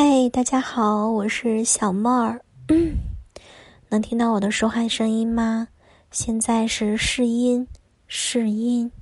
嗨大家好我是小妹儿。能听到我的说话声音吗？现在是试音试音。